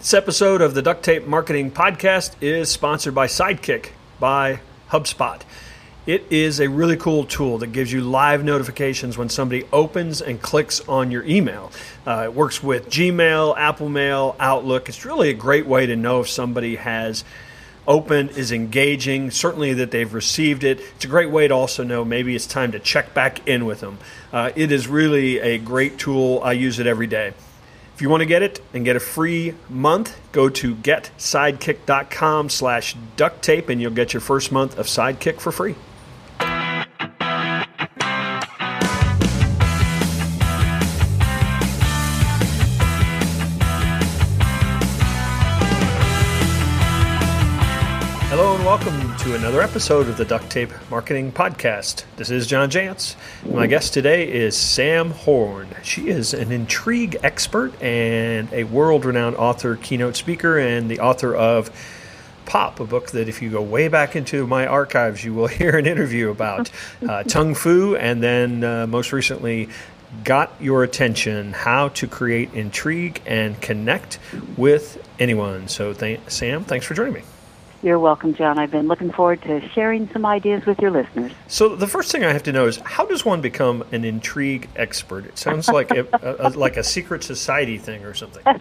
This episode of the Duct Tape Marketing Podcast is sponsored by Sidekick by HubSpot. It is a really cool tool that gives you live notifications when somebody opens and clicks on your email. Uh, it works with Gmail, Apple Mail, Outlook. It's really a great way to know if somebody has opened, is engaging, certainly that they've received it. It's a great way to also know maybe it's time to check back in with them. Uh, it is really a great tool. I use it every day. If you want to get it and get a free month, go to getsidekick.com slash duct tape and you'll get your first month of Sidekick for free. Hello and welcome to another episode of the Duct Tape Marketing Podcast. This is John Jantsch. My guest today is Sam Horn. She is an intrigue expert and a world renowned author, keynote speaker, and the author of Pop, a book that if you go way back into my archives, you will hear an interview about uh, Tongue Fu, and then uh, most recently, Got Your Attention How to Create Intrigue and Connect with Anyone. So, th- Sam, thanks for joining me. You're welcome, John. I've been looking forward to sharing some ideas with your listeners. So the first thing I have to know is how does one become an intrigue expert? It sounds like a, a, like a secret society thing or something.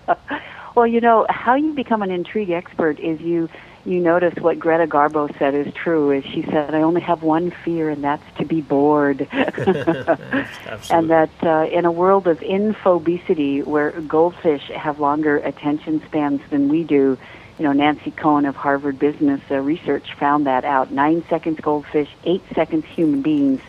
well, you know how you become an intrigue expert is you you notice what Greta Garbo said is true. Is she said, "I only have one fear, and that's to be bored." and that uh, in a world of infobesity, where goldfish have longer attention spans than we do you know, Nancy Cohen of Harvard Business uh, Research found that out. Nine seconds goldfish, eight seconds human beings.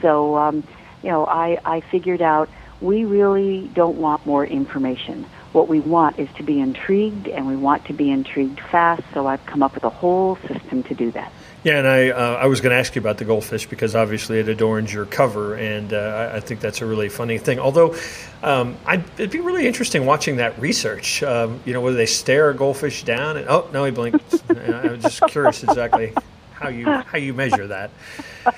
So, um, you know, I, I figured out we really don't want more information. What we want is to be intrigued, and we want to be intrigued fast. So I've come up with a whole system to do that. Yeah, and I uh, I was going to ask you about the goldfish because obviously it adorns your cover, and uh, I think that's a really funny thing. Although, um, it'd be really interesting watching that research. Um, you know, whether they stare a goldfish down and oh no, he blinked. I'm just curious exactly how you how you measure that.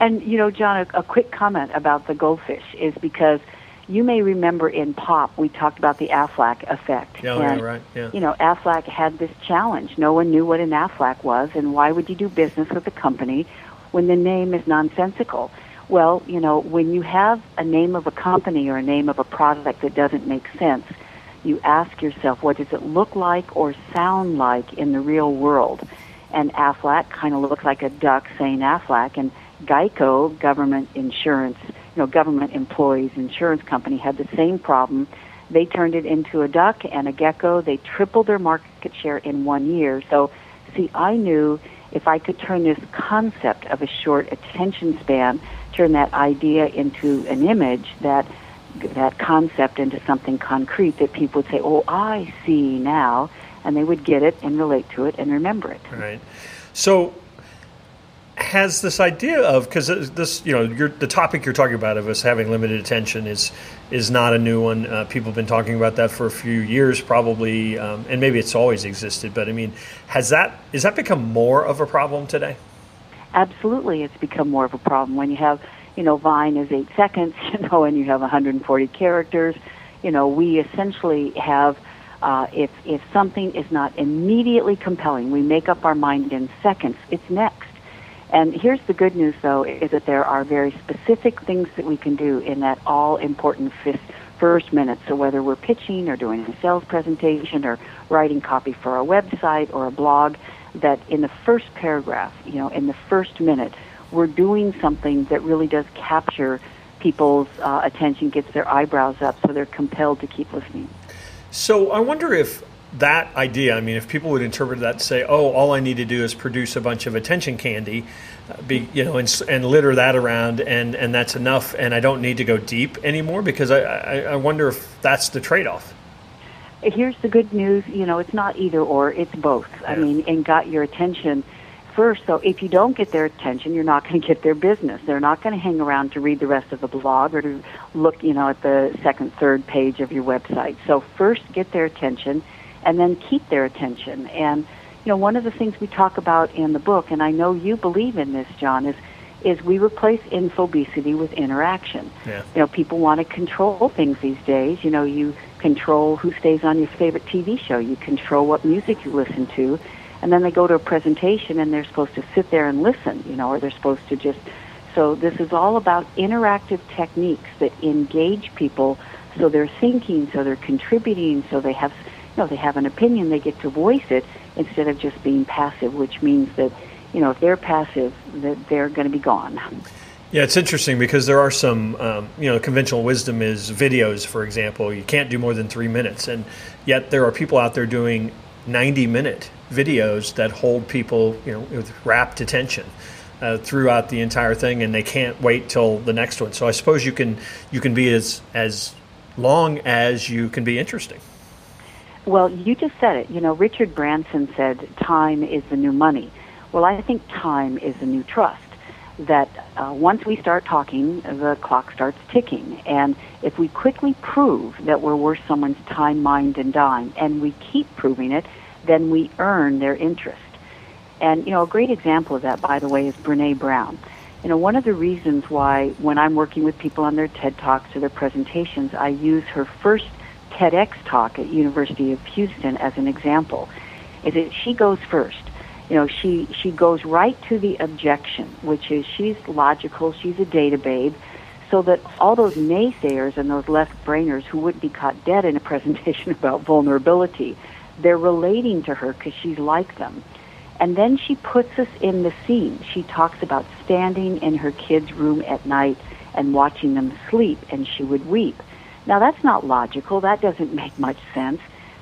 And you know, John, a, a quick comment about the goldfish is because you may remember in Pop we talked about the Aflac effect. Yeah, oh, and, yeah, right. Yeah. You know, Aflac had this challenge. No one knew what an Aflac was, and why would you do business with a company when the name is nonsensical? Well, you know, when you have a name of a company or a name of a product that doesn't make sense, you ask yourself, what does it look like or sound like in the real world? And Aflac kind of looks like a duck saying Aflac, and Geico, government insurance know, government employees, insurance company had the same problem. They turned it into a duck and a gecko. They tripled their market share in one year. So, see, I knew if I could turn this concept of a short attention span, turn that idea into an image, that that concept into something concrete, that people would say, "Oh, I see now," and they would get it and relate to it and remember it. Right. So has this idea of because this you know the topic you're talking about of us having limited attention is is not a new one. Uh, people have been talking about that for a few years, probably, um, and maybe it's always existed. But I mean, has that is that become more of a problem today? Absolutely, it's become more of a problem when you have you know Vine is eight seconds, you know, and you have 140 characters. You know, we essentially have. Uh, if if something is not immediately compelling, we make up our mind in seconds. It's next and here's the good news, though, is that there are very specific things that we can do in that all important first minute. So whether we're pitching or doing a sales presentation or writing copy for a website or a blog, that in the first paragraph, you know, in the first minute, we're doing something that really does capture people's uh, attention, gets their eyebrows up, so they're compelled to keep listening. So I wonder if that idea, I mean, if people would interpret that and say, "Oh, all I need to do is produce a bunch of attention candy, uh, be you know, and, and litter that around, and and that's enough, and I don't need to go deep anymore," because I I, I wonder if that's the trade-off. Here's the good news. You know, it's not either or; it's both. Yeah. I mean, and got your attention first. So if you don't get their attention, you're not going to get their business. They're not going to hang around to read the rest of the blog or to look, you know, at the second, third page of your website. So first, get their attention and then keep their attention. And you know, one of the things we talk about in the book, and I know you believe in this, John, is is we replace infobesity with interaction. Yeah. You know, people want to control things these days. You know, you control who stays on your favorite TV show. You control what music you listen to. And then they go to a presentation and they're supposed to sit there and listen, you know, or they're supposed to just. So this is all about interactive techniques that engage people so they're thinking, so they're contributing, so they have, know, they have an opinion, they get to voice it instead of just being passive, which means that, you know, if they're passive, that they're going to be gone. Yeah, it's interesting because there are some, um, you know, conventional wisdom is videos, for example. You can't do more than three minutes, and yet there are people out there doing 90 minute videos that hold people, you know, with rapt attention. Uh, throughout the entire thing, and they can't wait till the next one. So I suppose you can you can be as as long as you can be interesting. Well, you just said it. You know, Richard Branson said, "Time is the new money." Well, I think time is the new trust that uh, once we start talking, the clock starts ticking. And if we quickly prove that we're worth someone's time, mind, and dime, and we keep proving it, then we earn their interest. And, you know, a great example of that, by the way, is Brene Brown. You know, one of the reasons why when I'm working with people on their TED Talks or their presentations, I use her first TEDx talk at University of Houston as an example, is that she goes first you know, she she goes right to the objection, which is she's logical, she's a data babe, so that all those naysayers and those left brainers who wouldn't be caught dead in a presentation about vulnerability, they're relating to her because she's like them. And then she puts us in the scene. She talks about standing in her kids' room at night and watching them sleep, and she would weep. Now, that's not logical. That doesn't make much sense.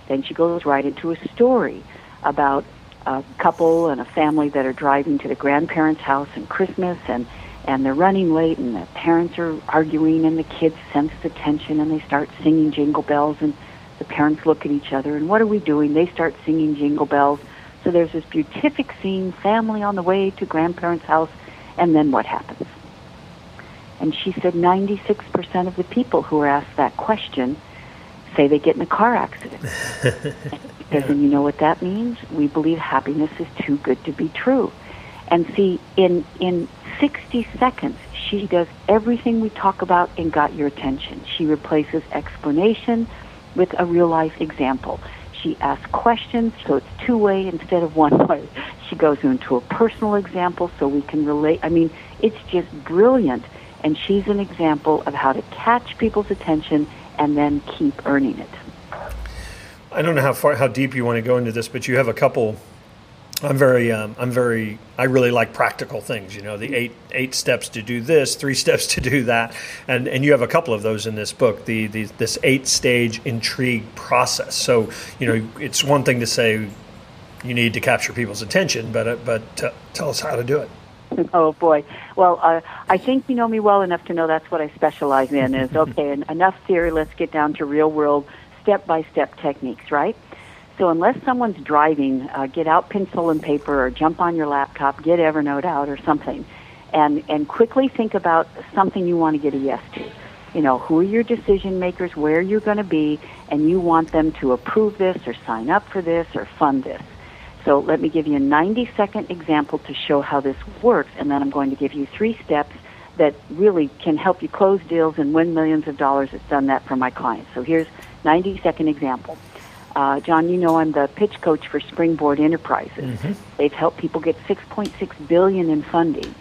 Then she goes right into a story about a couple and a family that are driving to the grandparents' house in Christmas and and they're running late and the parents are arguing and the kids sense the tension and they start singing jingle bells and the parents look at each other and what are we doing? They start singing jingle bells. So there's this beatific scene, family on the way to grandparents' house, and then what happens? And she said 96% of the people who are asked that question say they get in a car accident. because and you know what that means? We believe happiness is too good to be true. And see, in in 60 seconds, she does everything we talk about and got your attention. She replaces explanation with a real life example. She asks questions, so it's two way instead of one way. She goes into a personal example so we can relate. I mean, it's just brilliant. And she's an example of how to catch people's attention and then keep earning it. I don't know how far, how deep you want to go into this, but you have a couple. I'm very, um, I'm very, I really like practical things. You know, the eight eight steps to do this, three steps to do that, and and you have a couple of those in this book. The, the this eight stage intrigue process. So you know, it's one thing to say you need to capture people's attention, but uh, but t- tell us how to do it. Oh boy. Well, uh, I think you know me well enough to know that's what I specialize in. Is okay, and enough theory. Let's get down to real world, step by step techniques, right? So unless someone's driving, uh, get out pencil and paper, or jump on your laptop, get Evernote out, or something, and and quickly think about something you want to get a yes to. You know, who are your decision makers, where you're going to be, and you want them to approve this, or sign up for this, or fund this. So let me give you a 90 second example to show how this works, and then I'm going to give you three steps that really can help you close deals and win millions of dollars. It's done that for my clients. So here's 90 second example. Uh, John, you know I'm the pitch coach for Springboard Enterprises. Mm-hmm. They've helped people get 6.6 billion in funding.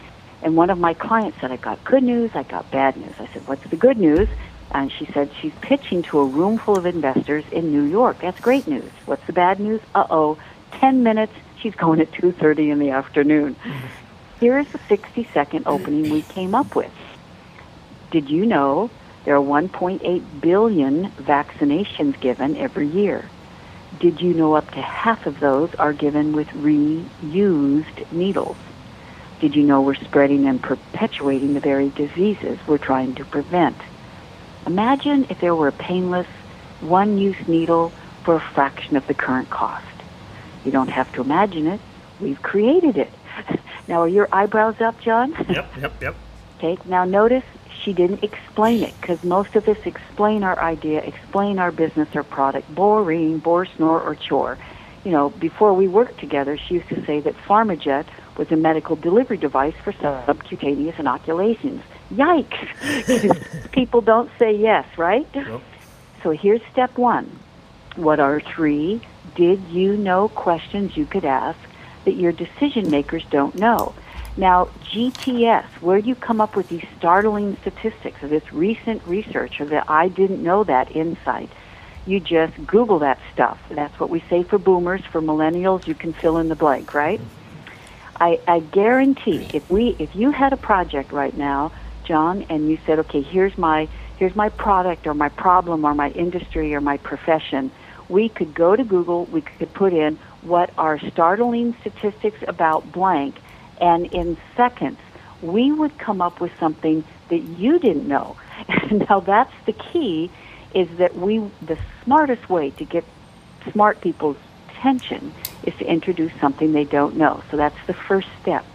And one of my clients said, I got good news, I got bad news. I said, What's the good news? And she said she's pitching to a room full of investors in New York. That's great news. What's the bad news? Uh oh, 10 minutes, she's going at 2.30 in the afternoon. Mm-hmm. Here's the 60 second opening we came up with. Did you know there are 1.8 billion vaccinations given every year? Did you know up to half of those are given with reused needles? Did you know we're spreading and perpetuating the very diseases we're trying to prevent? Imagine if there were a painless, one use needle for a fraction of the current cost. You don't have to imagine it. We've created it. now, are your eyebrows up, John? Yep, yep, yep. okay, now notice she didn't explain it because most of us explain our idea, explain our business or product. Boring, bore, snore, or chore. You know, before we worked together, she used to say that Pharmajet was a medical delivery device for subcutaneous inoculations. Yikes! People don't say yes, right? Nope. So here's step one. What are three did you know questions you could ask that your decision makers don't know? Now, GTS, where do you come up with these startling statistics of this recent research or that I didn't know that insight? You just Google that stuff. That's what we say for boomers. For millennials, you can fill in the blank, right? I, I guarantee if we if you had a project right now, John, and you said, okay, here's my here's my product or my problem or my industry or my profession, we could go to Google, we could put in what are startling statistics about blank, and in seconds we would come up with something that you didn't know. now that's the key is that we the smartest way to get smart people's attention is to introduce something they don't know. So that's the first step.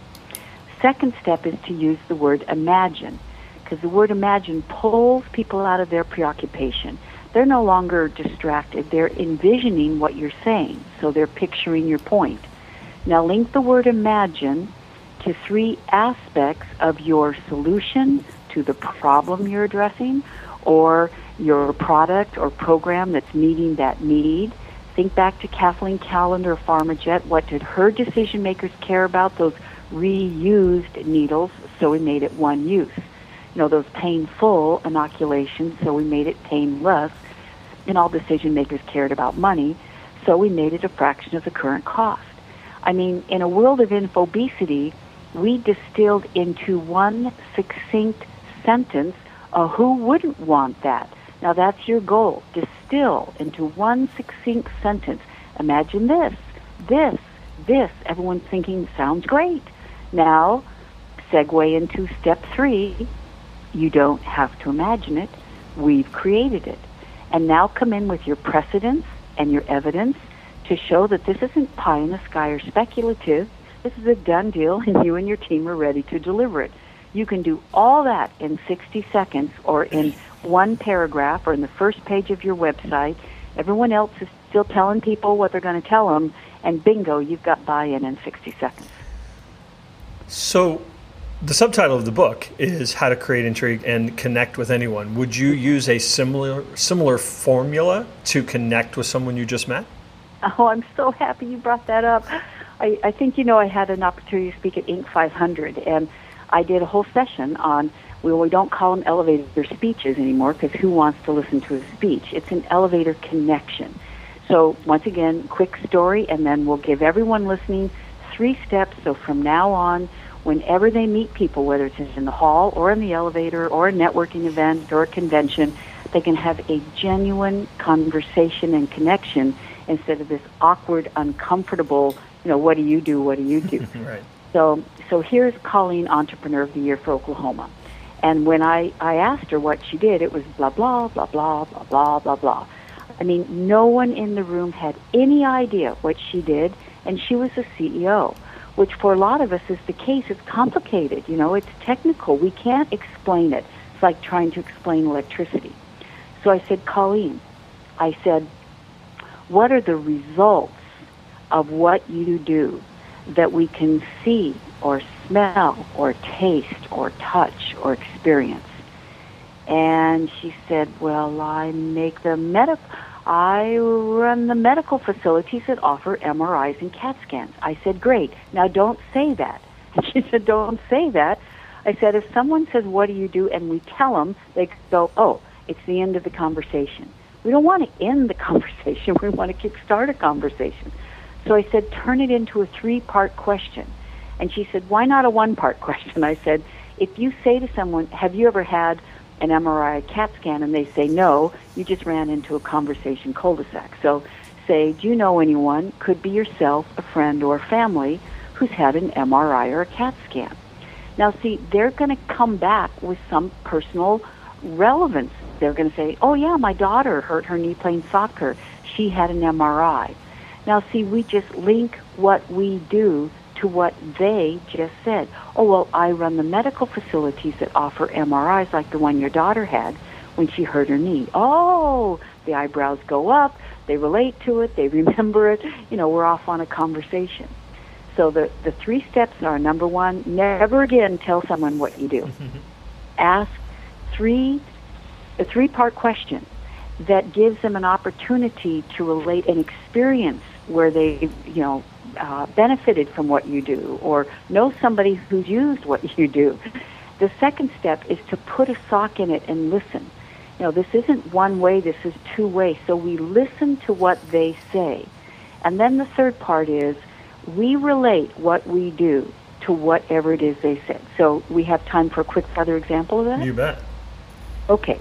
Second step is to use the word imagine because the word imagine pulls people out of their preoccupation. They're no longer distracted. They're envisioning what you're saying. So they're picturing your point. Now link the word imagine to three aspects of your solution to the problem you're addressing or your product or program that's meeting that need. Think back to Kathleen Callender of PharmaJet. What did her decision makers care about? Those reused needles, so we made it one use. You know, those painful inoculations, so we made it painless. And all decision makers cared about money, so we made it a fraction of the current cost. I mean, in a world of infobesity, we distilled into one succinct sentence uh, who wouldn't want that? Now that's your goal. Distill into one succinct sentence. Imagine this, this, this. Everyone's thinking sounds great. Now, segue into step three. You don't have to imagine it. We've created it. And now come in with your precedents and your evidence to show that this isn't pie in the sky or speculative. This is a done deal, and you and your team are ready to deliver it. You can do all that in 60 seconds or in one paragraph or in the first page of your website. Everyone else is still telling people what they're going to tell them, and bingo, you've got buy in in 60 seconds. So, the subtitle of the book is How to Create Intrigue and Connect with Anyone. Would you use a similar similar formula to connect with someone you just met? Oh, I'm so happy you brought that up. I, I think you know I had an opportunity to speak at Inc. 500, and I did a whole session on well, we don't call them elevator speeches anymore because who wants to listen to a speech? It's an elevator connection. So once again, quick story, and then we'll give everyone listening three steps. So from now on, whenever they meet people, whether it's in the hall or in the elevator or a networking event or a convention, they can have a genuine conversation and connection instead of this awkward, uncomfortable, you know, what do you do? What do you do? right. So, so here's Colleen Entrepreneur of the Year for Oklahoma. And when I, I asked her what she did, it was blah, blah, blah, blah, blah, blah, blah, blah. I mean, no one in the room had any idea what she did, and she was a CEO, which for a lot of us is the case. It's complicated, you know, it's technical. We can't explain it. It's like trying to explain electricity. So I said, Colleen, I said, what are the results of what you do that we can see or smell or taste or touch or experience. And she said, Well, I make the medical. I run the medical facilities that offer MRIs and CAT scans. I said, Great. Now don't say that. And she said, Don't say that. I said, If someone says, What do you do? and we tell them, they go, Oh, it's the end of the conversation. We don't want to end the conversation. We want to kickstart a conversation. So I said, Turn it into a three part question. And she said, Why not a one part question? I said, If you say to someone, Have you ever had an MRI CAT scan? And they say, No, you just ran into a conversation cul de sac. So say, Do you know anyone, could be yourself, a friend, or family, who's had an MRI or a CAT scan? Now, see, they're going to come back with some personal relevance. They're going to say, Oh, yeah, my daughter hurt her knee playing soccer. She had an MRI. Now, see, we just link what we do to what they just said. Oh, well, I run the medical facilities that offer MRIs like the one your daughter had when she hurt her knee. Oh, the eyebrows go up, they relate to it, they remember it, you know, we're off on a conversation. So the, the three steps are number one, never again tell someone what you do. Mm-hmm. Ask three, a three part question. that gives them an opportunity to relate an experience where they, you know, uh, benefited from what you do or know somebody who's used what you do. The second step is to put a sock in it and listen. You know, this isn't one way, this is two way. So we listen to what they say. And then the third part is we relate what we do to whatever it is they said. So we have time for a quick further example of that? You bet. Okay.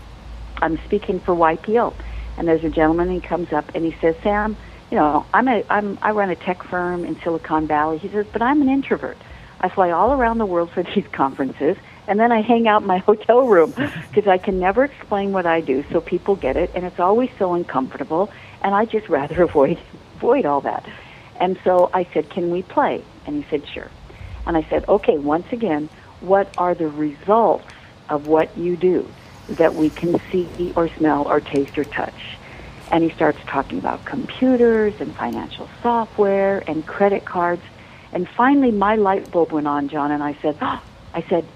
I'm speaking for YPO. And there's a gentleman, he comes up and he says, Sam, you know, I'm a, I'm, I run a tech firm in Silicon Valley. He says, but I'm an introvert. I fly all around the world for these conferences, and then I hang out in my hotel room because I can never explain what I do so people get it, and it's always so uncomfortable, and I just rather avoid avoid all that. And so I said, "Can we play?" And he said, "Sure." And I said, "Okay, once again, what are the results of what you do that we can see or smell or taste or touch?" And he starts talking about computers and financial software and credit cards. And finally, my light bulb went on, John, and I said, oh, I said,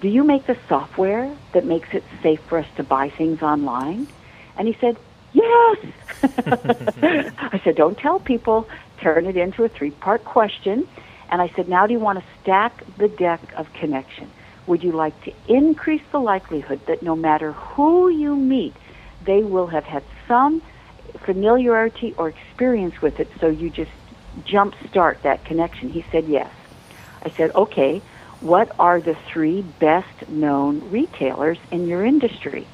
do you make the software that makes it safe for us to buy things online? And he said, yes. I said, don't tell people. Turn it into a three-part question. And I said, now do you want to stack the deck of connection? Would you like to increase the likelihood that no matter who you meet, they will have had some familiarity or experience with it so you just jump start that connection? He said yes. I said, okay, what are the three best known retailers in your industry?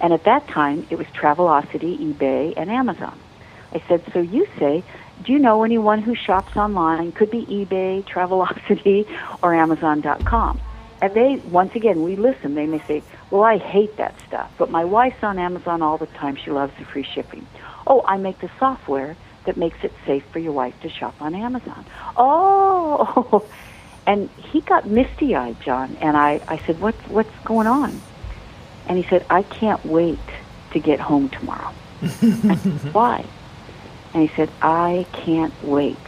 And at that time, it was Travelocity, eBay, and Amazon. I said, so you say, do you know anyone who shops online? Could be eBay, Travelocity, or Amazon.com. And they, once again, we listen. They may say, well, I hate that stuff, but my wife's on Amazon all the time. She loves the free shipping. Oh, I make the software that makes it safe for your wife to shop on Amazon. Oh, and he got misty eyed, John. And I, I said, what's, what's going on? And he said, I can't wait to get home tomorrow. said, Why? And he said, I can't wait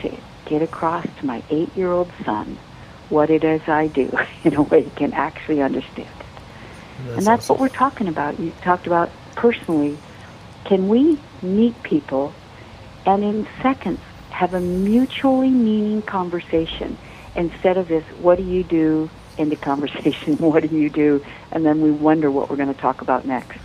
to get across to my eight year old son what it is I do in a way he can actually understand it. That's and that's awesome. what we're talking about. You talked about personally can we meet people and in seconds have a mutually meaning conversation instead of this, what do you do in the conversation, what do you do, and then we wonder what we're going to talk about next.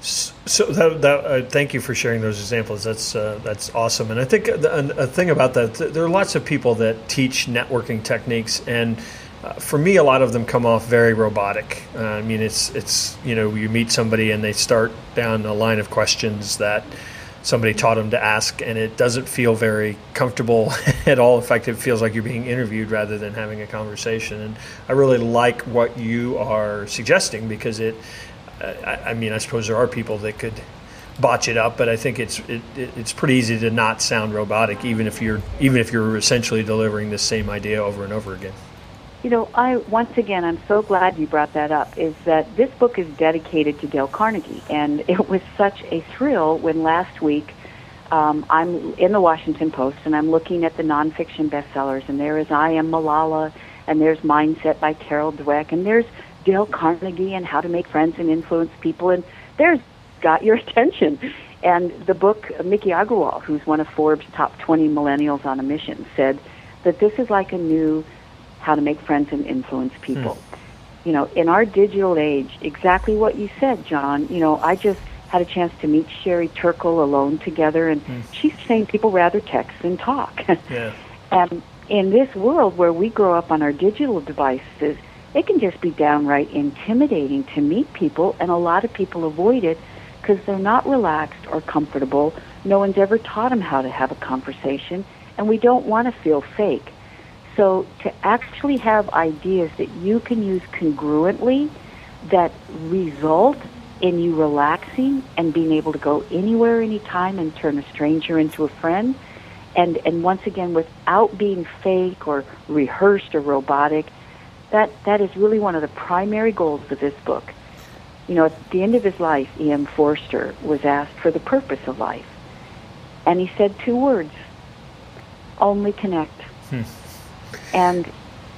So that, that uh, thank you for sharing those examples. That's uh, that's awesome. And I think a, a, thing about that, there are lots of people that teach networking techniques, and uh, for me, a lot of them come off very robotic. Uh, I mean, it's it's you know you meet somebody and they start down a line of questions that somebody taught them to ask, and it doesn't feel very comfortable at all. In fact, it feels like you're being interviewed rather than having a conversation. And I really like what you are suggesting because it. I, I mean, I suppose there are people that could botch it up, but I think it's it, it's pretty easy to not sound robotic, even if you're even if you're essentially delivering the same idea over and over again. You know, I once again, I'm so glad you brought that up. Is that this book is dedicated to Dale Carnegie, and it was such a thrill when last week um, I'm in the Washington Post and I'm looking at the nonfiction bestsellers, and there is I Am Malala, and there's Mindset by Carol Dweck, and there's Dale Carnegie and How to Make Friends and Influence People, and there's got your attention. And the book, Miki Agrawal, who's one of Forbes' top 20 millennials on a mission, said that this is like a new how to make friends and influence people. Mm. You know, in our digital age, exactly what you said, John. You know, I just had a chance to meet Sherry Turkle alone together, and mm. she's saying people rather text than talk. yeah. And in this world where we grow up on our digital devices, it can just be downright intimidating to meet people, and a lot of people avoid it because they're not relaxed or comfortable. No one's ever taught them how to have a conversation, and we don't want to feel fake. So to actually have ideas that you can use congruently that result in you relaxing and being able to go anywhere, anytime and turn a stranger into a friend. And, and once again, without being fake or rehearsed or robotic, that, that is really one of the primary goals of this book. You know, at the end of his life, E.M. Forster was asked for the purpose of life. And he said two words, only connect. Hmm. And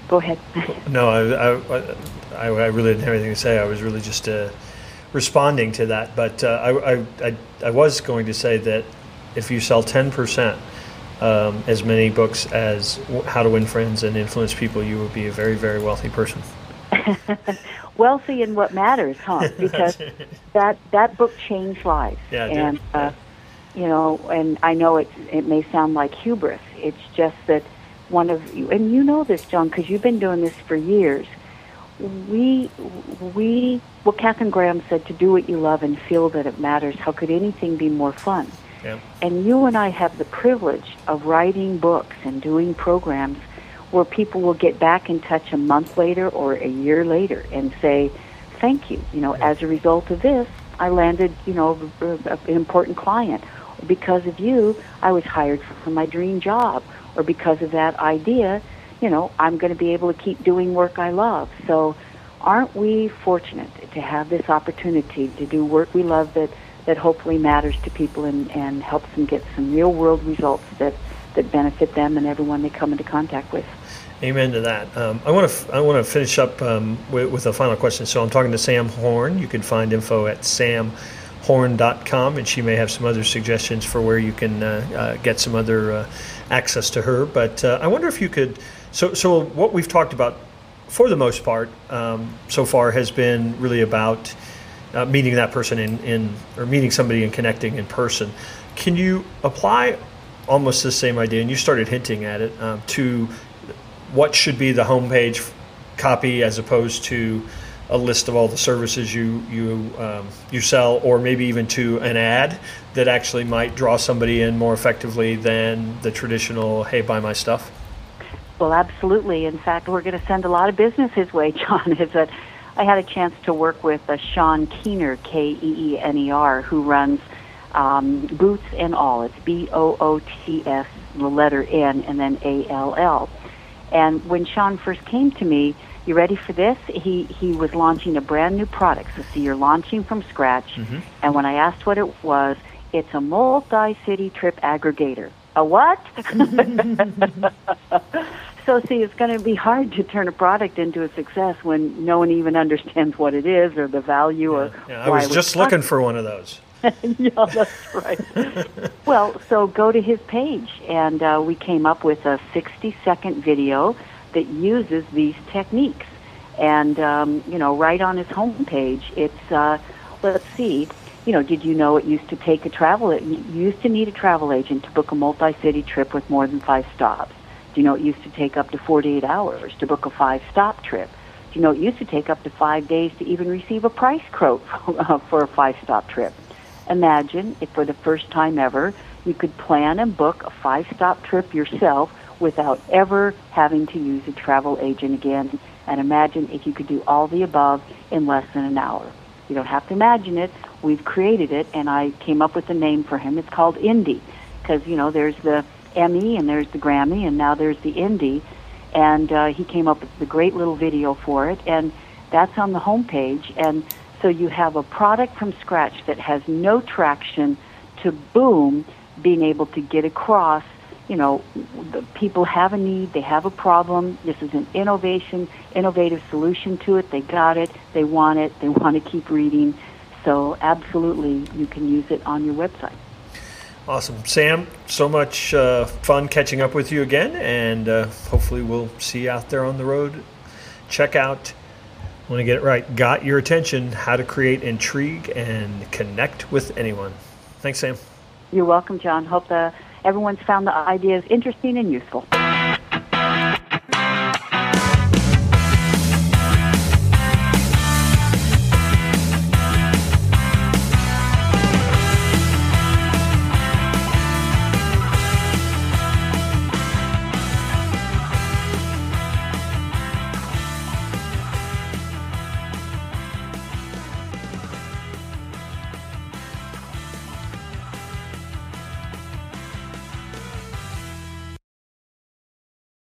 go ahead. no, I, I, I, I, really didn't have anything to say. I was really just uh, responding to that. But uh, I, I, I, I was going to say that if you sell 10% um, as many books as How to Win Friends and Influence People, you will be a very, very wealthy person. wealthy in what matters, huh? Because that that book changed lives. Yeah, and uh, you know, and I know it it may sound like hubris. It's just that one of you, and you know this, John, because you've been doing this for years. We we well, Katharine Graham said to do what you love and feel that it matters. How could anything be more fun? Yeah. And you and I have the privilege of writing books and doing programs where people will get back in touch a month later or a year later and say, "Thank you." You know, as a result of this, I landed, you know, an important client. Because of you, I was hired for my dream job. Or because of that idea, you know, I'm going to be able to keep doing work I love. So, aren't we fortunate to have this opportunity to do work we love that that hopefully matters to people and, and helps them get some real world results that, that benefit them and everyone they come into contact with. Amen to that. Um, I want to I want to finish up um, with, a final question. So I'm talking to Sam Horn. You can find info at samhorn.com, and she may have some other suggestions for where you can uh, uh, get some other uh, access to her. But uh, I wonder if you could. So so what we've talked about, for the most part, um, so far has been really about uh, meeting that person in, in or meeting somebody and connecting in person. Can you apply almost the same idea, and you started hinting at it, um, to what should be the homepage copy as opposed to a list of all the services you you um, you sell, or maybe even to an ad that actually might draw somebody in more effectively than the traditional "Hey, buy my stuff." Well, absolutely. In fact, we're going to send a lot of business his way, John. Is that I had a chance to work with uh, Sean Keener, K E E N E R, who runs um, Boots and All. It's B O O T S, the letter N, and then A L L. And when Sean first came to me, you ready for this? He he was launching a brand new product. So see, you're launching from scratch. Mm-hmm. And when I asked what it was, it's a multi-city trip aggregator. A what? So, see, it's going to be hard to turn a product into a success when no one even understands what it is or the value yeah, or. Yeah, I was just looking for one of those. yeah, that's right. well, so go to his page, and uh, we came up with a 60 second video that uses these techniques. And, um, you know, right on his homepage, it's, uh, let's see, you know, did you know it used to take a travel, you used to need a travel agent to book a multi city trip with more than five stops? Do you know it used to take up to 48 hours to book a five stop trip? Do you know it used to take up to five days to even receive a price quote for a five stop trip? Imagine if for the first time ever you could plan and book a five stop trip yourself without ever having to use a travel agent again. And imagine if you could do all the above in less than an hour. You don't have to imagine it. We've created it, and I came up with a name for him. It's called Indie, because you know there's the Emmy and there's the Grammy and now there's the Indie. And uh, he came up with a great little video for it, and that's on the homepage. And so you have a product from scratch that has no traction to boom, being able to get across. You know, the people have a need, they have a problem. This is an innovation, innovative solution to it. They got it, they want it, they want to keep reading. So, absolutely, you can use it on your website. Awesome. Sam, so much uh, fun catching up with you again, and uh, hopefully we'll see you out there on the road. Check out, I want to get it right, Got Your Attention How to Create Intrigue and Connect with Anyone. Thanks, Sam. You're welcome, John. Hope the, everyone's found the ideas interesting and useful.